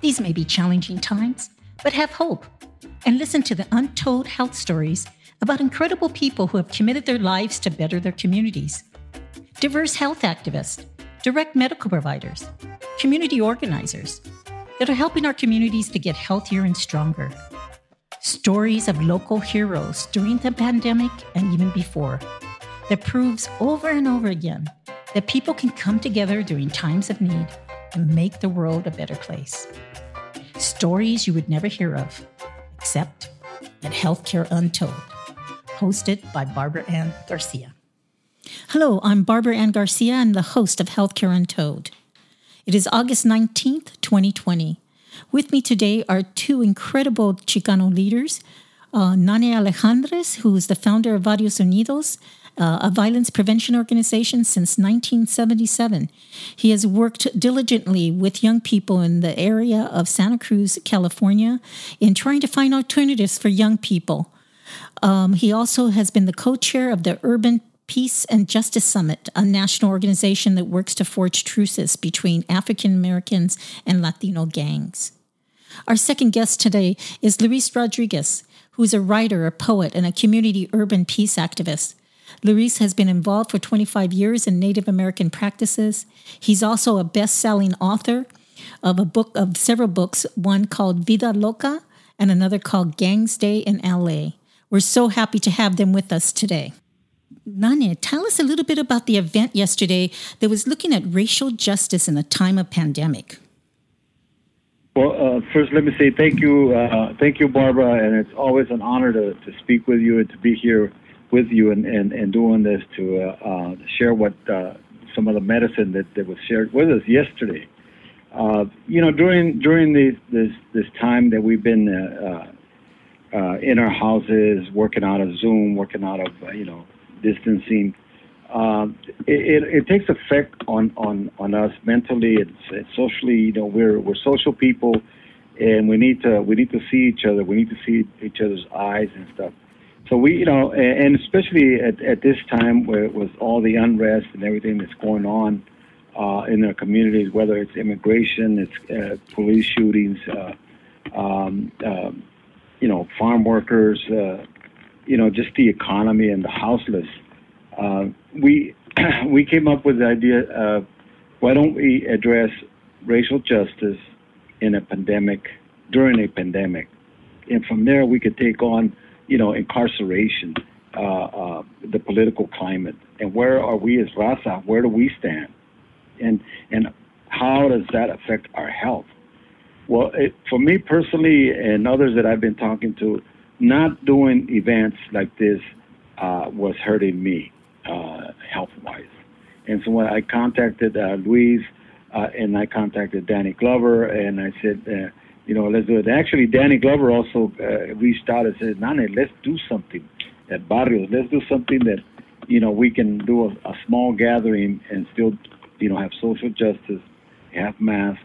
These may be challenging times, but have hope and listen to the untold health stories about incredible people who have committed their lives to better their communities. Diverse health activists, direct medical providers, community organizers that are helping our communities to get healthier and stronger. Stories of local heroes during the pandemic and even before that proves over and over again that people can come together during times of need and make the world a better place. Stories you would never hear of, except at Healthcare Untold, hosted by Barbara Ann Garcia. Hello, I'm Barbara Ann Garcia. I'm the host of Healthcare Untold. It is August 19th, 2020. With me today are two incredible Chicano leaders uh, Nane Alejandrez, who is the founder of Barrios Unidos, uh, a violence prevention organization since 1977. He has worked diligently with young people in the area of Santa Cruz, California, in trying to find alternatives for young people. Um, he also has been the co chair of the Urban Peace and Justice Summit, a national organization that works to forge truces between African Americans and Latino gangs. Our second guest today is Luis Rodriguez, who is a writer, a poet, and a community urban peace activist. Luis has been involved for 25 years in Native American practices. He's also a best-selling author of a book of several books, one called Vida Loca and another called Gang Days in LA. We're so happy to have them with us today. Nane, tell us a little bit about the event yesterday that was looking at racial justice in a time of pandemic. Well, uh, first, let me say thank you, uh, thank you, Barbara, and it's always an honor to, to speak with you and to be here with you and, and, and doing this to uh, uh, share what uh, some of the medicine that, that was shared with us yesterday. Uh, you know, during during this this this time that we've been uh, uh, in our houses, working out of Zoom, working out of you know distancing, it, it, it, takes effect on, on, on us mentally and, and socially. You know, we're we're social people, and we need to we need to see each other. We need to see each other's eyes and stuff. So we, you know, and especially at, at this time where with all the unrest and everything that's going on uh, in our communities, whether it's immigration, it's uh, police shootings, uh, um, um you know, farm workers, uh, you know, just the economy and the houseless. Uh, we we came up with the idea of why don't we address racial justice in a pandemic during a pandemic, and from there we could take on you know, incarceration, uh, uh, the political climate, and where are we as Raza? Where do we stand? And and how does that affect our health? Well, it, for me personally, and others that I've been talking to, not doing events like this uh, was hurting me uh, health-wise. And so when I contacted uh, Luis uh, and I contacted Danny Glover, and I said you know, let's do it. Actually, Danny Glover also uh, reached out and said, Nane, let's do something at Barrios. Let's do something that, you know, we can do a, a small gathering and still, you know, have social justice, have mask,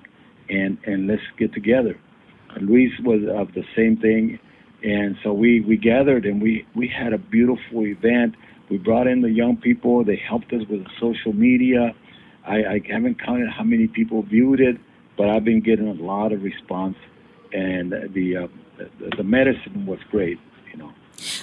and, and let's get together. Luis was of the same thing. And so we, we gathered and we, we had a beautiful event. We brought in the young people. They helped us with social media. I, I haven't counted how many people viewed it, but I've been getting a lot of response and the uh, the the medicine was great.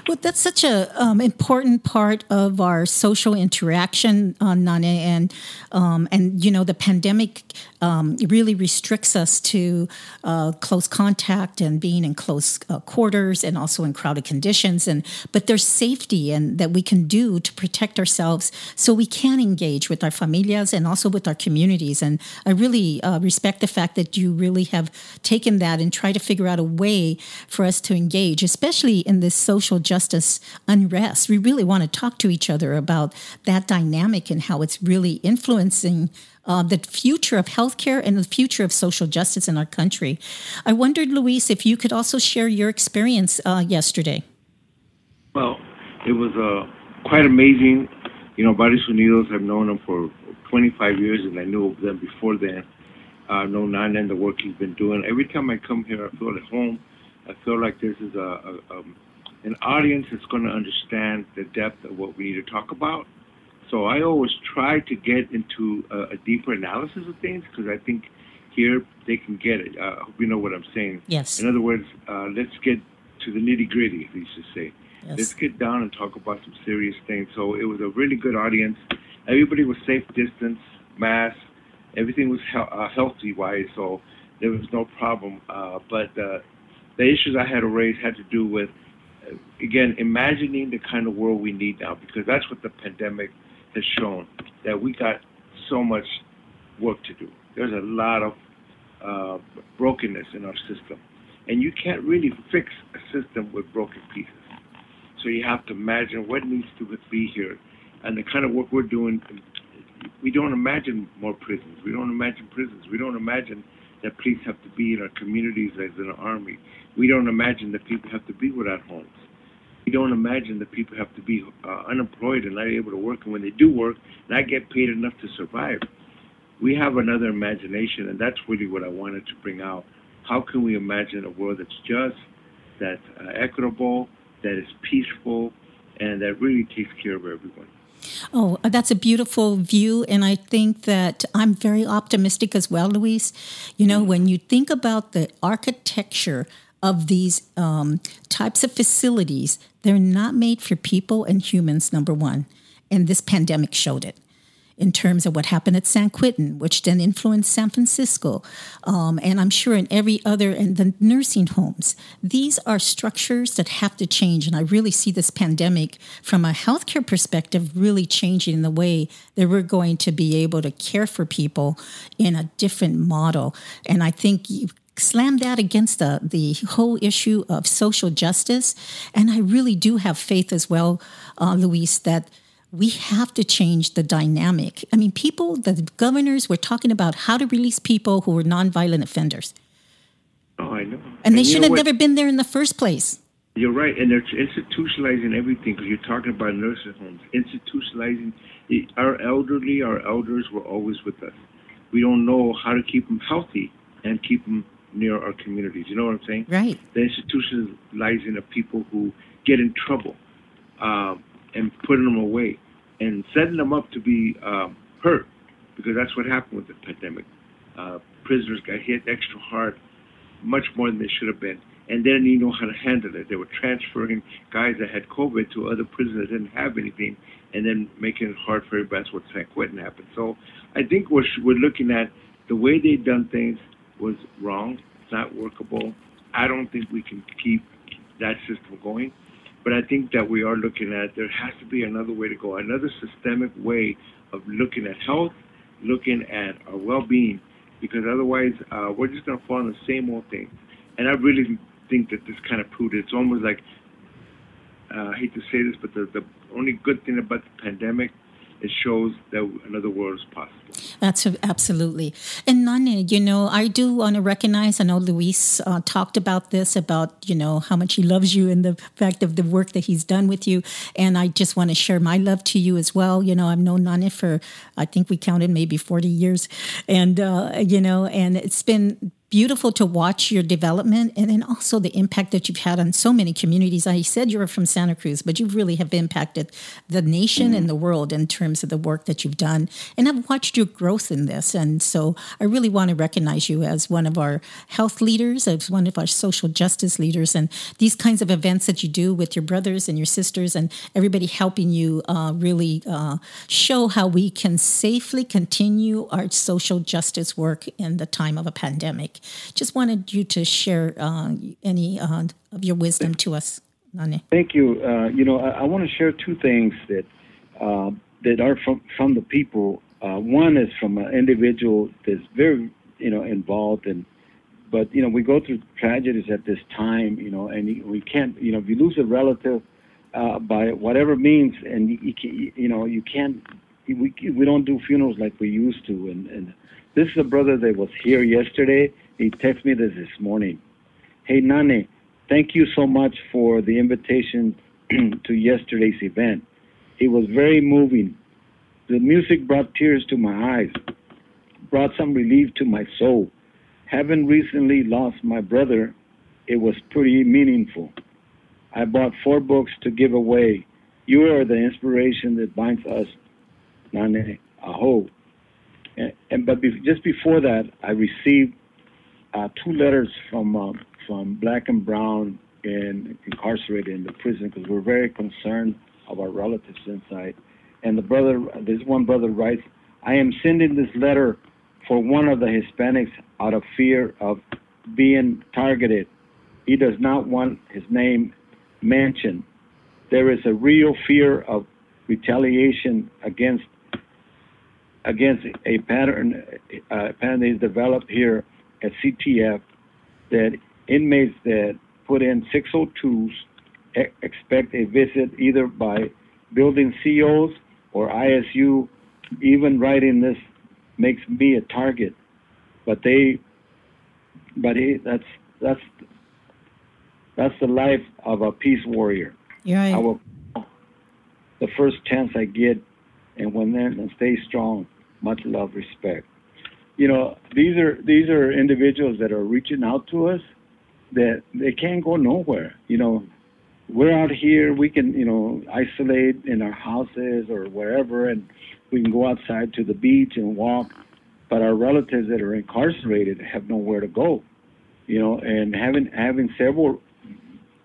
Well, that's such a um, important part of our social interaction, uh, Nane, and um, and you know the pandemic um, really restricts us to uh, close contact and being in close uh, quarters and also in crowded conditions. And but there's safety and that we can do to protect ourselves so we can engage with our familias and also with our communities. And I really uh, respect the fact that you really have taken that and try to figure out a way for us to engage, especially in this social justice unrest. We really want to talk to each other about that dynamic and how it's really influencing uh, the future of healthcare and the future of social justice in our country. I wondered, Luis, if you could also share your experience uh, yesterday. Well, it was uh, quite amazing. You know, Barrios Unidos, I've known them for 25 years, and I knew of them before then. I know Nane and the work he's been doing. Every time I come here, I feel at home. I feel like this is a, a um, an audience that's going to understand the depth of what we need to talk about so I always try to get into a, a deeper analysis of things because I think here they can get it. Uh, I hope you know what I'm saying. Yes. In other words, uh, let's get to the nitty gritty, they used to say. Yes. Let's get down and talk about some serious things. So it was a really good audience. Everybody was safe distance, mask, everything was he- uh, healthy wise, so there was no problem. Uh, but uh, the issues I had to raise had to do with, uh, again, imagining the kind of world we need now, because that's what the pandemic has shown that we got so much work to do. There's a lot of uh, brokenness in our system, and you can't really fix a system with broken pieces. So you have to imagine what needs to be here, and the kind of work we're doing. We don't imagine more prisons. We don't imagine prisons. We don't imagine that police have to be in our communities as in an army. We don't imagine that people have to be without homes. We don't imagine that people have to be uh, unemployed and not able to work, and when they do work, not get paid enough to survive. We have another imagination, and that's really what I wanted to bring out. How can we imagine a world that's just, that's uh, equitable, that is peaceful, and that really takes care of everyone? Oh, that's a beautiful view. And I think that I'm very optimistic as well, Luis. You know, when you think about the architecture of these um, types of facilities, they're not made for people and humans, number one. And this pandemic showed it in terms of what happened at San Quentin, which then influenced San Francisco, um, and I'm sure in every other, and the nursing homes. These are structures that have to change, and I really see this pandemic from a healthcare perspective really changing the way that we're going to be able to care for people in a different model. And I think you slam that against the, the whole issue of social justice. And I really do have faith as well, uh, Luis, that we have to change the dynamic. I mean, people, the governors were talking about how to release people who were nonviolent offenders. Oh, I know. And they should have never been there in the first place. You're right, and they're institutionalizing everything because you're talking about nursing homes. Institutionalizing the, our elderly, our elders were always with us. We don't know how to keep them healthy and keep them near our communities. You know what I'm saying? Right. The institutionalizing of people who get in trouble um, and putting them away and setting them up to be um, hurt because that's what happened with the pandemic. Uh, prisoners got hit extra hard, much more than they should have been and they didn't even know how to handle it. They were transferring guys that had COVID to other prisons that didn't have anything, and then making it hard for everybody. That's what San Quentin happened. So I think we're we're looking at the way they've done things was wrong. It's not workable. I don't think we can keep that system going. But I think that we are looking at there has to be another way to go, another systemic way of looking at health, looking at our well-being, because otherwise uh, we're just going to fall in the same old thing. And I really think that this kind of proved it. It's almost like uh, I hate to say this, but the, the only good thing about the pandemic it shows that another world is possible. That's absolutely. And Nane, you know, I do want to recognize, I know Luis uh, talked about this, about, you know, how much he loves you and the fact of the work that he's done with you. And I just want to share my love to you as well. You know, I've known Nane for, I think we counted maybe 40 years. And, uh, you know, and it's been beautiful to watch your development and then also the impact that you've had on so many communities. I said you were from Santa Cruz, but you really have impacted the nation mm-hmm. and the world in terms of the work that you've done. And I've watched your growth in this. And so I really want to recognize you as one of our health leaders, as one of our social justice leaders. And these kinds of events that you do with your brothers and your sisters and everybody helping you uh, really uh, show how we can safely continue our social justice work in the time of a pandemic. Just wanted you to share uh, any uh, of your wisdom to us, Nane. Thank you. Uh, you know, I, I want to share two things that uh, that are from from the people. Uh, one is from an individual that's very, you know, involved in. But you know, we go through tragedies at this time, you know, and we can't, you know, if you lose a relative uh, by whatever means, and you, you, can, you know, you can't we we don't do funerals like we used to. And, and this is a brother that was here yesterday. He texted me this this morning. Hey Nane, thank you so much for the invitation to yesterday's event. It was very moving. The music brought tears to my eyes, brought some relief to my soul. Having recently lost my brother, it was pretty meaningful. I bought four books to give away. You are the inspiration that binds us Nane Aho. And, and but be, just before that, I received uh, two letters from uh, from black and brown and incarcerated in the prison because we're very concerned of our relatives inside. And the brother, this one brother writes, I am sending this letter for one of the Hispanics out of fear of being targeted. He does not want his name mentioned. There is a real fear of retaliation against against a pattern uh, pattern is developed here at CTF that inmates that put in 602s expect a visit either by building COs or ISU. Even writing this makes me a target, but they, but he, that's that's that's the life of a peace warrior. Right. I will the first chance I get, and when then and stay strong. Much love, respect. You know, these are these are individuals that are reaching out to us that they can't go nowhere. You know, we're out here, we can, you know, isolate in our houses or wherever, and we can go outside to the beach and walk. But our relatives that are incarcerated have nowhere to go, you know, and having having several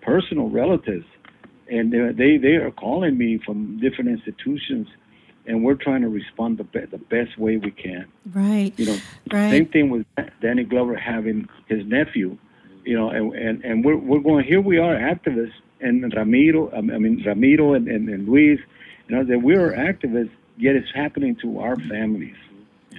personal relatives, and they they are calling me from different institutions, and we're trying to respond the, be- the best way we can. Right. You know, right. same thing with Danny Glover having his nephew you know, and, and, and we're, we're going, here we are activists, and Ramiro, I mean, Ramiro and, and, and Luis, you know, that we're activists, yet it's happening to our families.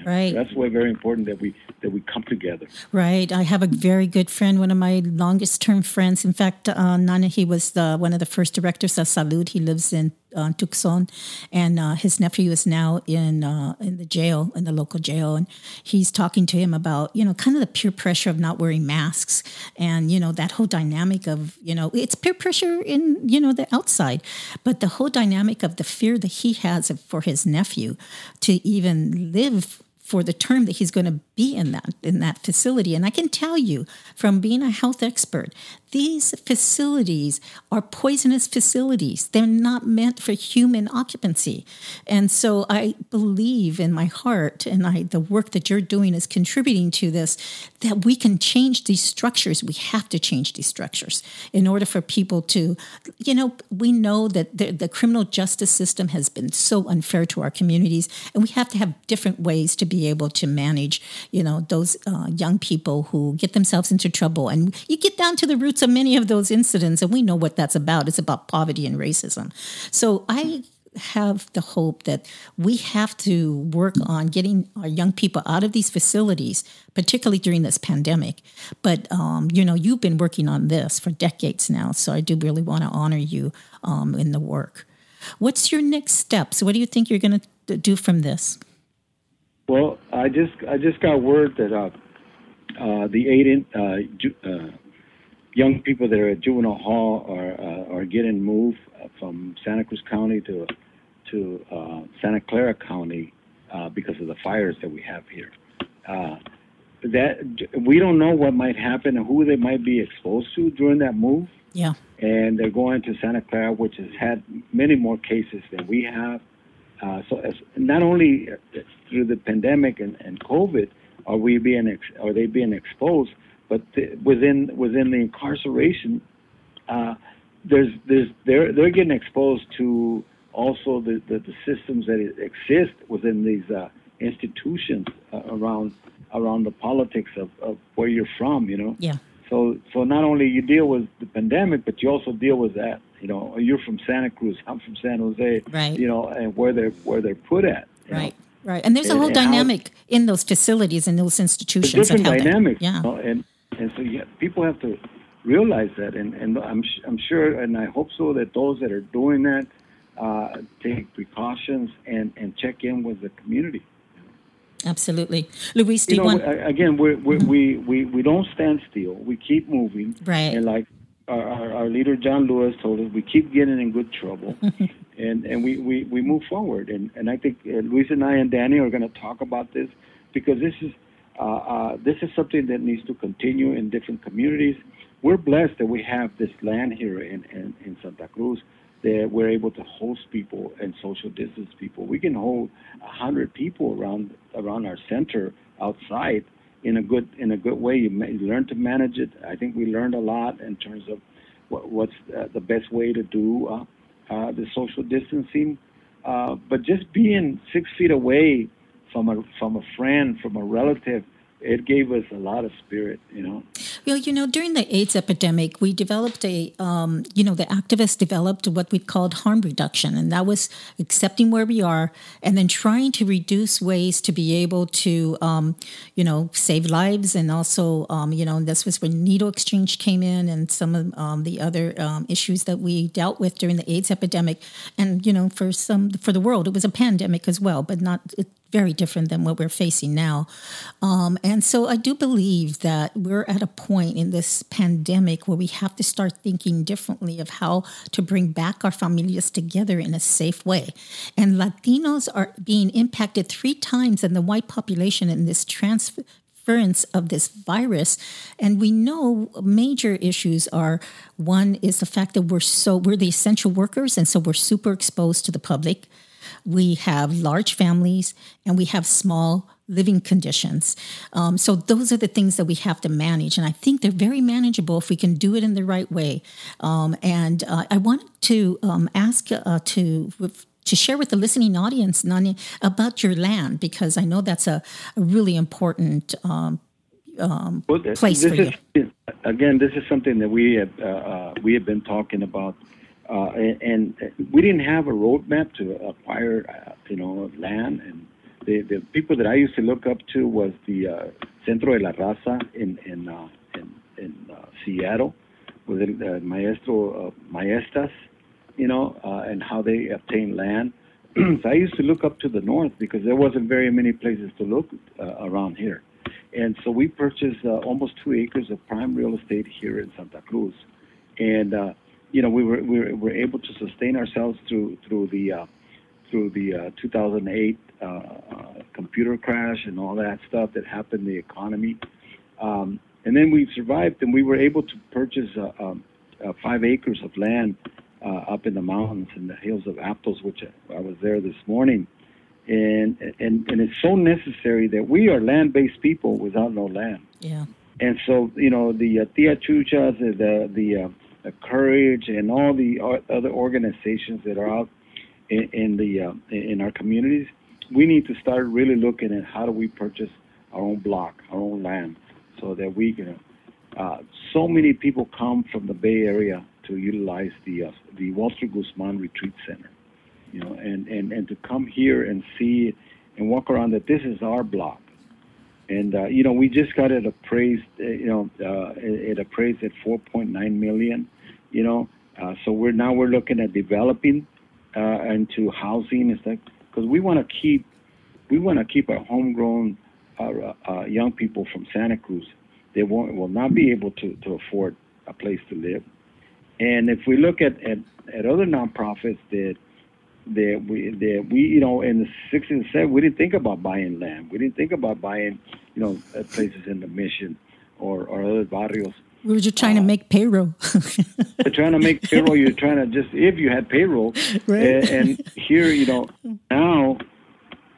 Right. That's why very important that we that we come together. Right. I have a very good friend, one of my longest term friends. In fact, uh, Nana, he was the, one of the first directors of Salud. He lives in uh, Tucson, and uh, his nephew is now in uh, in the jail, in the local jail, and he's talking to him about you know kind of the peer pressure of not wearing masks, and you know that whole dynamic of you know it's peer pressure in you know the outside, but the whole dynamic of the fear that he has for his nephew to even live for the term that he's going to be in that in that facility and i can tell you from being a health expert these facilities are poisonous facilities. They're not meant for human occupancy. And so I believe in my heart, and I, the work that you're doing is contributing to this, that we can change these structures. We have to change these structures in order for people to, you know, we know that the, the criminal justice system has been so unfair to our communities, and we have to have different ways to be able to manage, you know, those uh, young people who get themselves into trouble. And you get down to the roots of many of those incidents, and we know what that's about. It's about poverty and racism. So I have the hope that we have to work on getting our young people out of these facilities, particularly during this pandemic. But um, you know, you've been working on this for decades now, so I do really want to honor you um, in the work. What's your next steps? What do you think you're going to do from this? Well, I just I just got word that uh, uh, the eight in, uh, uh young people that are at juvenile hall are uh, are getting moved from Santa Cruz County to to uh, Santa Clara County uh, because of the fires that we have here. Uh, that we don't know what might happen and who they might be exposed to during that move. Yeah. And they're going to Santa Clara, which has had many more cases than we have. Uh, so as, not only through the pandemic and, and COVID are we being ex- are they being exposed, but the, within within the incarceration, uh, there's there's they're they're getting exposed to also the, the, the systems that exist within these uh, institutions uh, around around the politics of, of where you're from. You know. Yeah. So so not only you deal with the pandemic, but you also deal with that. You know, you're from Santa Cruz, I'm from San Jose. Right. You know, and where they're where they're put at. Right. Know? Right. And there's a whole and dynamic how, in those facilities and those institutions. Different dynamics. yeah. You know, and and so yeah, people have to realize that, and, and I'm, I'm sure, and I hope so, that those that are doing that uh, take precautions and, and check in with the community. Absolutely. Luis, do you, you know, want... Again, we're, we're, mm-hmm. we we, we don't stand still. We keep moving. Right. And like our, our, our, leader, John Lewis, told us, we keep getting in good trouble. and and we, we, we move forward. And, and I think uh, Luis and I and Danny are going to talk about this because this is uh, uh, this is something that needs to continue in different communities. We're blessed that we have this land here in, in, in Santa Cruz that we're able to host people and social distance people. We can hold a hundred people around around our center outside, in a good in a good way. You, you learn to manage it. I think we learned a lot in terms of what, what's uh, the best way to do uh, uh, the social distancing. Uh, but just being six feet away from a from a friend, from a relative, it gave us a lot of spirit, you know. Well, you know, during the AIDS epidemic, we developed a, um, you know, the activists developed what we called harm reduction, and that was accepting where we are and then trying to reduce ways to be able to, um, you know, save lives. And also, um, you know, this was when needle exchange came in and some of um, the other um, issues that we dealt with during the AIDS epidemic. And, you know, for some, for the world, it was a pandemic as well, but not, it, very different than what we're facing now. Um, and so I do believe that we're at a point in this pandemic where we have to start thinking differently of how to bring back our familias together in a safe way. And Latinos are being impacted three times than the white population in this transference of this virus and we know major issues are one is the fact that we're so we're the essential workers and so we're super exposed to the public we have large families, and we have small living conditions. Um, so those are the things that we have to manage, and I think they're very manageable if we can do it in the right way. Um, and uh, I wanted to um, ask uh, to. To share with the listening audience, Nani, about your land because I know that's a, a really important um, um, well, place for is, you. Again, this is something that we have uh, uh, we have been talking about uh, and, and, we didn't have a roadmap to acquire, uh, you know, land. And the, the people that I used to look up to was the uh, Centro de la Raza in in uh, in, in uh, Seattle, with the Maestro Maestas, you know, and how they obtain land. so I used to look up to the north because there wasn't very many places to look around here. And so we purchased almost two acres of prime real estate here in Santa Cruz. And you know, we were we were, were able to sustain ourselves through through the uh, through the uh, 2008 uh, uh, computer crash and all that stuff that happened in the economy. Um, and then we survived, and we were able to purchase uh, um, uh, five acres of land up in the mountains in the hills of Aptos, which I was there this morning. And, and and it's so necessary that we are land-based people without no land. Yeah. And so you know the uh, Tia Chuchas, the the Courage and all the other organizations that are out in, in the uh, in our communities, we need to start really looking at how do we purchase our own block, our own land, so that we can. Uh, so many people come from the Bay Area to utilize the uh, the Walter Guzman Retreat Center, you know, and, and, and to come here and see and walk around that this is our block, and uh, you know we just got it appraised, uh, you know, uh, it, appraised at 4.9 million you know. Uh, so we're now we're looking at developing uh, into housing and because we want to keep we want to keep our homegrown uh, young people from Santa Cruz. They won't will not be able to, to afford a place to live. And if we look at, at, at other nonprofits that that we that we you know in the 60s and 70s we didn't think about buying land. We didn't think about buying you know places in the mission or, or other barrios we were just trying uh, to make payroll. you're trying to make payroll. You're trying to just if you had payroll, right. and, and here you know now,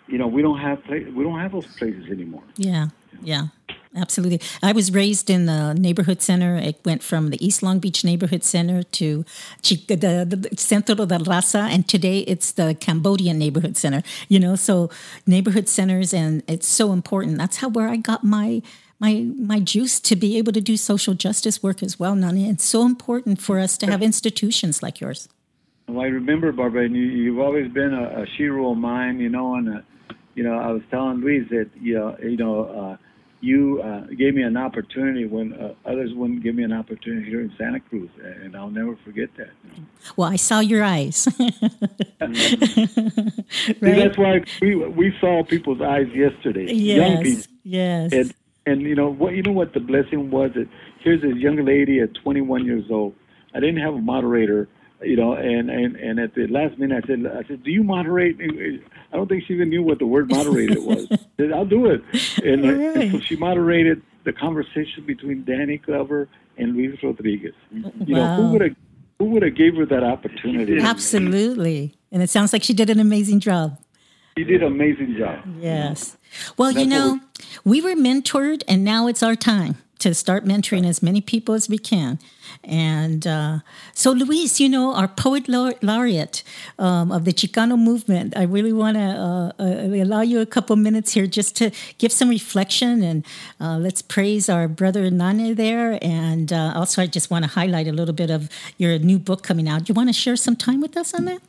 you know we don't have we don't have those places anymore. Yeah, yeah. Absolutely. I was raised in the neighborhood center. It went from the East Long Beach Neighborhood Center to the, the Centro de Raza, and today it's the Cambodian Neighborhood Center. You know, so neighborhood centers, and it's so important. That's how where I got my my my juice to be able to do social justice work as well, Nani. It's so important for us to have institutions like yours. Well, I remember, Barbara, and you, have always been a, a shero of mine, you know, and, uh, you know, I was telling Luis that, you know, you know, uh, you uh, gave me an opportunity when uh, others wouldn't give me an opportunity here in Santa Cruz, and I'll never forget that. Well, I saw your eyes. right? See, that's why we we saw people's eyes yesterday. Yes, young people. Yes. And and you know what? You know what the blessing was? That here's this young lady at 21 years old. I didn't have a moderator, you know, and and and at the last minute, I said, I said, do you moderate? I don't think she even knew what the word moderator was. Said, I'll do it. And, uh, right. and, so she moderated the conversation between Danny Glover and Luis Rodriguez. You wow. know, who would have who would have gave her that opportunity? Absolutely. And it sounds like she did an amazing job. She did an amazing job. Yes. Well, you know, We were mentored, and now it's our time to start mentoring as many people as we can. And uh, so, Luis, you know, our poet laureate um, of the Chicano movement, I really want to uh, uh, allow you a couple minutes here just to give some reflection and uh, let's praise our brother Nane there. And uh, also, I just want to highlight a little bit of your new book coming out. You want to share some time with us on that?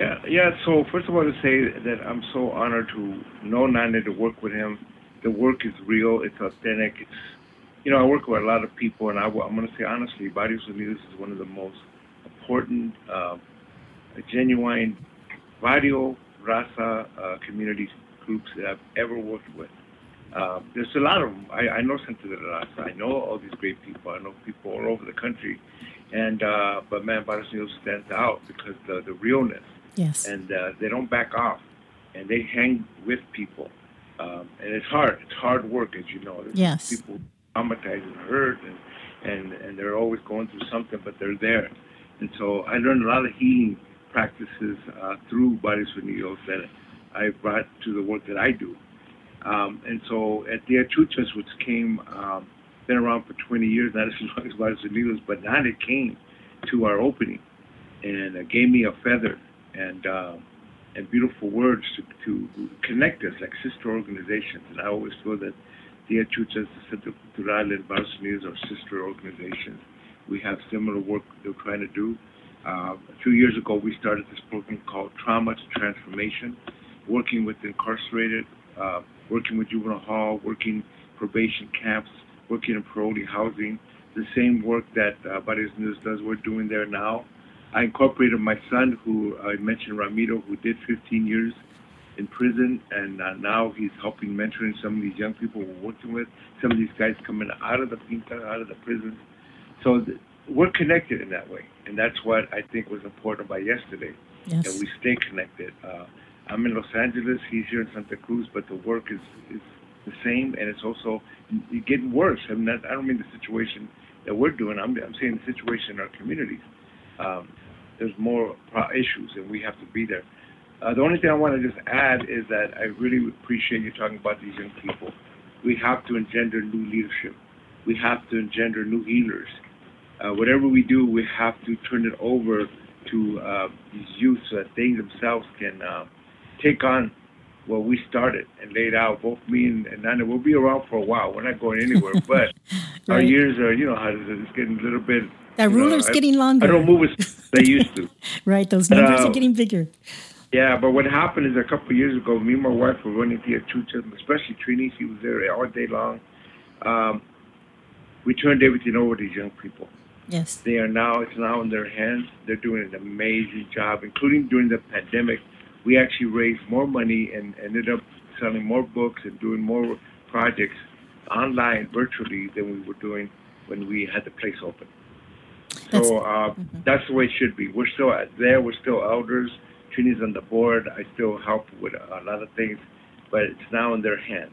Yeah, yeah. So, first of all, to say that I'm so honored to know Nane, to work with him. The work is real, it's authentic, it's you know, I work with a lot of people, and I, am going to say honestly, Barrios Unidos is one of the most important, uh, genuine barrio raza uh, community groups that I've ever worked with. Uh, there's a lot of them. I, I know Santa de la Raza. I know all these great people. I know people all over the country. And uh, but man, Barrios Unidos stands out because the the realness. Yes. And uh, they don't back off, and they hang with people. Um, and it's hard. It's hard work, as you know. There's yes. People traumatized and hurt, and and and they're always going through something, but they're there. And so I learned a lot of healing practices uh, through Barrios Unidos that I brought to the work that I do. Um, and so at Tia Chuchas, which came, um, been around for 20 years, not as long as Barrios Unidos, but now it came to our opening and gave me a feather and uh, and beautiful words to, to connect us like sister organizations. And I always feel that Tia Chuchas, the Centro Cultural, and Unidos are sister organizations. We have similar work they're trying to do. Uh, a few years ago, we started this program called Trauma to Transformation, working with incarcerated, uh, working with juvenile hall, working probation camps, working in parolee housing. The same work that uh, Barrios Unidos does, we're doing there now. I incorporated my son, who I mentioned, Ramiro, who did 15 years in prison, and uh, now he's helping mentoring some of these young people we're working with. Some of these guys coming out of the pinta, out of the prison. So th- we're connected in that way, and that's what I think was important about yesterday. Yes. That we stay connected. Uh, I'm in Los Angeles. He's here in Santa Cruz, but the work is is the same, and it's also getting worse. I mean, that, I don't mean the situation that we're doing. I'm I'm saying the situation in our communities. Um, there's more issues, and we have to be there. Uh, the only thing I want to just add is that I really appreciate you talking about these young people. We have to engender new leadership. We have to engender new healers. Uh, whatever we do, we have to turn it over to uh, these youth so that they themselves can uh, take on what we started and laid out. Both me and, and Nana, we'll be around for a while. We're not going anywhere, but right. our years are, you know, how it's getting a little bit. That ruler's know, getting longer. I don't move as they used to. right, those numbers are uh, getting bigger. Yeah, but what happened is a couple of years ago, me and my wife were running Tia Chucha, especially Trini. She was there all day long. Um, we turned everything over to these young people. Yes. They are now, it's now in their hands. They're doing an amazing job, including during the pandemic. We actually raised more money and ended up selling more books and doing more projects online, virtually, than we were doing when we had the place open. That's, so uh, mm-hmm. that's the way it should be. We're still there. We're still elders Trini's on the board. I still help with a lot of things, but it's now in their hands.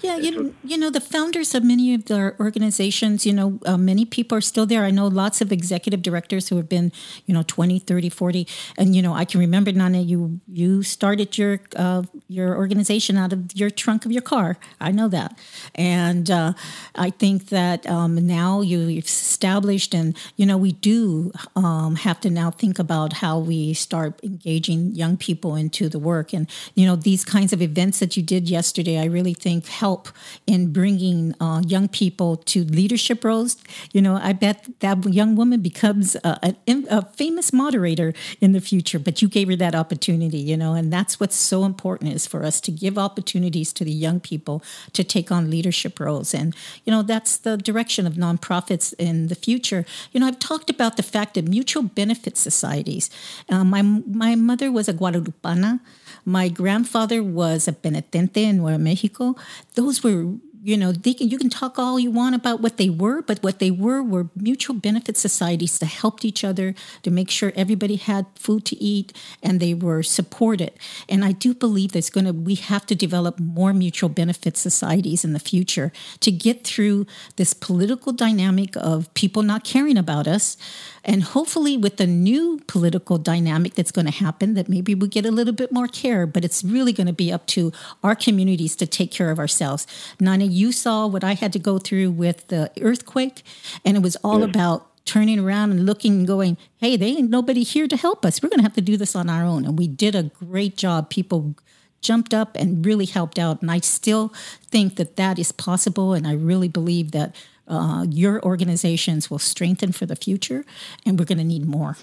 Yeah, you, you know, the founders of many of their organizations, you know, uh, many people are still there. I know lots of executive directors who have been, you know, 20, 30, 40. And, you know, I can remember, Nana, you you started your uh, your organization out of your trunk of your car. I know that. And uh, I think that um, now you've established, and, you know, we do um, have to now think about how we start engaging young people into the work. And, you know, these kinds of events that you did yesterday, I really think help in bringing uh, young people to leadership roles. You know, I bet that young woman becomes a, a, a, famous moderator in the future, but you gave her that opportunity, you know, and that's what's so important is for us to give opportunities to the young people to take on leadership roles. And, you know, that's the direction of nonprofits in the future. You know, I've talked about the fact that mutual benefit societies. Uh, my, my mother was a Guadalupana. My grandfather was a penitente in Nuevo Mexico. Those were you know they can you can talk all you want about what they were but what they were were mutual benefit societies that helped each other to make sure everybody had food to eat and they were supported and i do believe there's going to we have to develop more mutual benefit societies in the future to get through this political dynamic of people not caring about us and hopefully, with the new political dynamic that's going to happen, that maybe we get a little bit more care, but it's really going to be up to our communities to take care of ourselves. Nana, you saw what I had to go through with the earthquake, and it was all yeah. about turning around and looking and going, hey, they ain't nobody here to help us. We're going to have to do this on our own. And we did a great job. People jumped up and really helped out. And I still think that that is possible. And I really believe that uh, your organizations will strengthen for the future, and we're going to need more.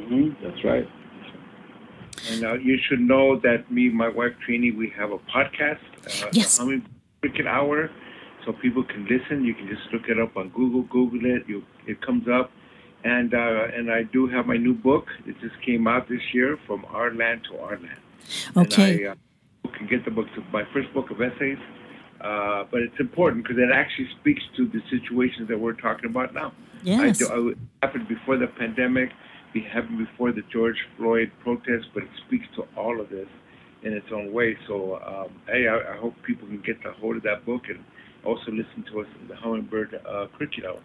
Mm-hmm, that's right. And uh, you should know that me my wife Trini, we have a podcast. Uh, yes. Humming Cricket Hour, so people can listen. You can just look it up on Google. Google it. You, it comes up. And uh, and I do have my new book. It just came out this year, from our land to our land. Okay. And I uh, can get the book. My first book of essays uh, but it's important because it actually speaks to the situations that we're talking about now. Yes. I do, happened before the pandemic. It happened before the George Floyd protest, but it speaks to all of this in its own way. So, um, hey, I, I hope people can get a hold of that book and also listen to us in the Hummingbird uh, Cricket Hour.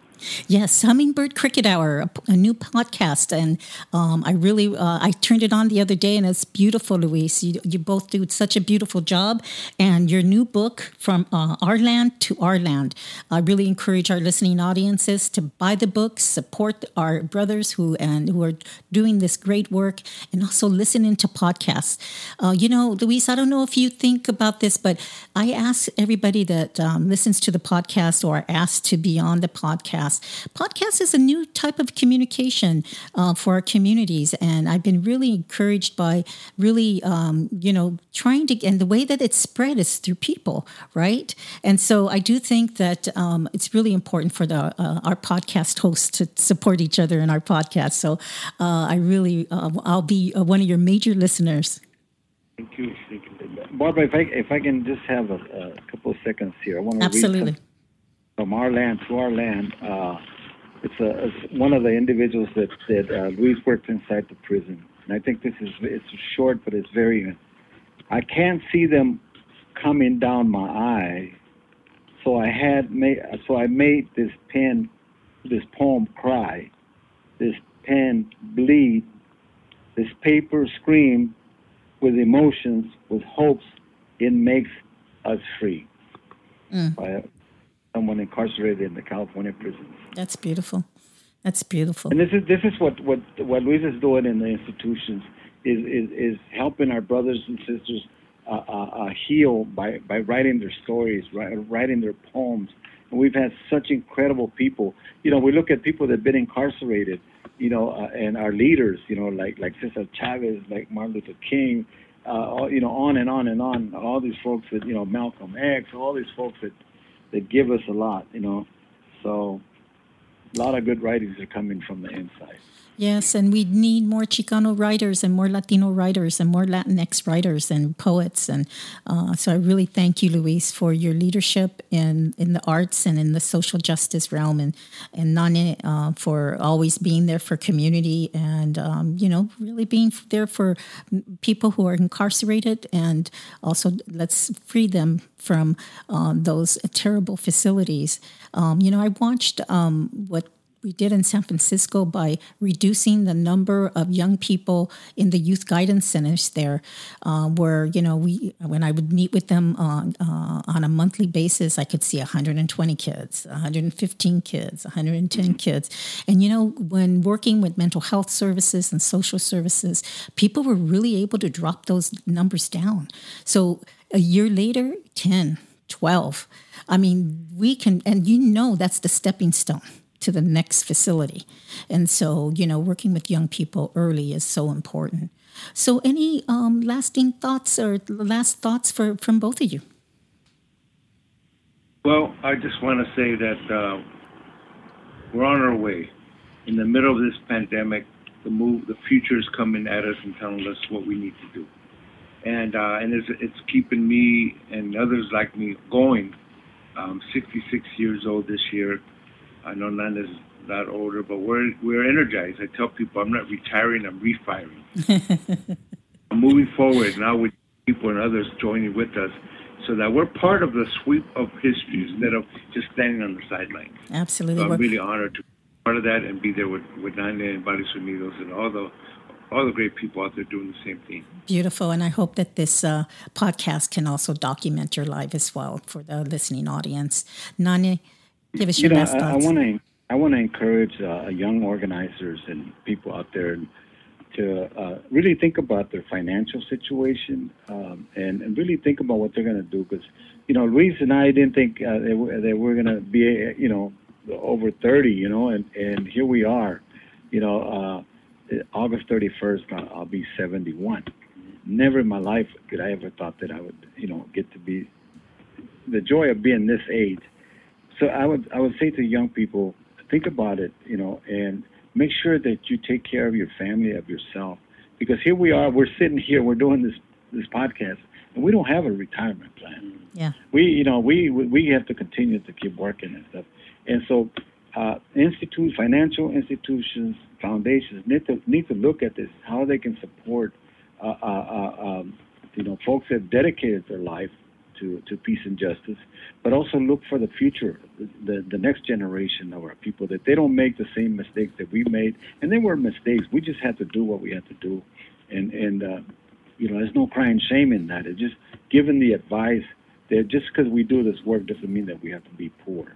Yes, Hummingbird Cricket Hour, a, a new podcast, and um, I really uh, I turned it on the other day, and it's beautiful, Luis. You, you both do such a beautiful job, and your new book from uh, our land to our land. I really encourage our listening audiences to buy the book, support our brothers who and who are doing this great work, and also listening to podcasts. Uh, you know, Luis, I don't know if you think about this, but I ask everybody that um, listens to the podcast or asked to be on the podcast podcast. Podcast is a new type of communication uh, for our communities, and I've been really encouraged by really, um, you know, trying to and the way that it's spread is through people, right? And so I do think that um, it's really important for the uh, our podcast hosts to support each other in our podcast. So uh, I really, uh, I'll be uh, one of your major listeners. Thank you. Barbara, if I, if I can just have a, a couple of seconds here, I want to Absolutely. read from our land to our land. Uh, it's, a, it's one of the individuals that that uh, Luis worked inside the prison, and I think this is it's short, but it's very. I can't see them coming down my eye, so I had made so I made this pen, this poem cry, this pen bleed, this paper scream, with emotions, with hopes. It makes us free. Mm. By someone incarcerated in the California prisons. That's beautiful. That's beautiful. And this is this is what what what Luis is doing in the institutions is is, is helping our brothers and sisters uh, uh, uh, heal by by writing their stories, writing their poems. And we've had such incredible people. You know, we look at people that've been incarcerated. You know, uh, and our leaders. You know, like like Cesar Chavez, like Martin Luther King. Uh, all, you know, on and on and on. All these folks that you know, Malcolm X. All these folks that that give us a lot, you know. So a lot of good writings are coming from the inside. Yes, and we need more Chicano writers and more Latino writers and more Latinx writers and poets. And uh, so I really thank you, Luis, for your leadership in, in the arts and in the social justice realm, and and Nane uh, for always being there for community and um, you know really being there for people who are incarcerated, and also let's free them from uh, those terrible facilities. Um, you know, I watched um, what we did in San Francisco by reducing the number of young people in the youth guidance centers there, uh, where you know we when I would meet with them on uh, on a monthly basis, I could see 120 kids, 115 kids, 110 mm-hmm. kids, and you know when working with mental health services and social services, people were really able to drop those numbers down. So a year later, 10, 12. I mean, we can, and you know that's the stepping stone to the next facility. And so, you know, working with young people early is so important. So, any um, lasting thoughts or last thoughts for from both of you? Well, I just want to say that uh, we're on our way. In the middle of this pandemic, the move, the future is coming at us and telling us what we need to do, and uh, and it's, it's keeping me and others like me going I'm 66 years old this year. I know Nana's not older, but we're we're energized. I tell people I'm not retiring, I'm refiring. I'm moving forward now with people and others joining with us so that we're part of the sweep of history instead of just standing on the sidelines. Absolutely. So I'm really honored to be part of that and be there with, with Nana and Barrios Unidos and all the all the great people out there doing the same thing. Beautiful. And I hope that this uh, podcast can also document your life as well for the listening audience. Nani, give us your you know, best I, thoughts. I want to I want to encourage uh, young organizers and people out there to uh, really think about their financial situation um, and, and really think about what they're going to do. Because you know, Luis and I didn't think uh, they, were, they were going to be you know over 30, you know, and and here we are. You know, uh, August 31st, I'll, I'll be 71. Never in my life could I ever thought that I would, you know, get to be the joy of being this age. So I would I would say to young people, think about it, you know, and make sure that you take care of your family, of yourself, because here we are, we're sitting here, we're doing this this podcast, and we don't have a retirement plan. Yeah. We, you know, we we have to continue to keep working and stuff, and so uh, institute, financial institutions, foundations need to need to look at this, how they can support, uh, uh, uh, um, you know, folks that have dedicated their life to, to peace and justice, but also look for the future, the, the next generation of our people, that they don't make the same mistakes that we made. And they were mistakes. We just had to do what we had to do. And, and uh, you know, there's no crying shame in that. It's just giving the advice that just because we do this work doesn't mean that we have to be poor.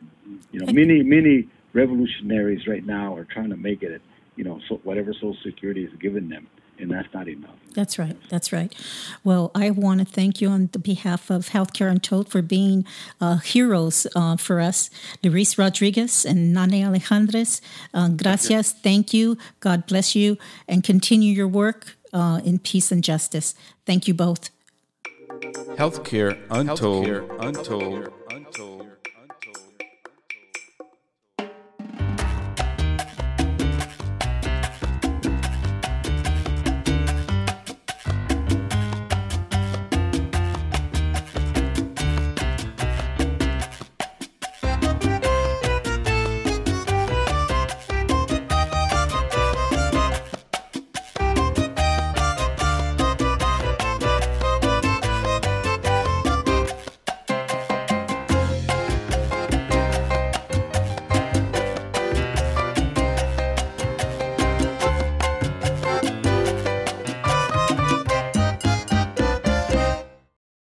You know, many, many revolutionaries right now are trying to make it, you know, so whatever Social Security is giving them and that's not enough. That's right. That's right. Well, I want to thank you on the behalf of Healthcare Untold for being uh, heroes uh, for us. Luis Rodriguez and Nane Alejandrez, uh, gracias. Thank you. God bless you and continue your work uh, in peace and justice. Thank you both. Healthcare Untold. Healthcare Untold.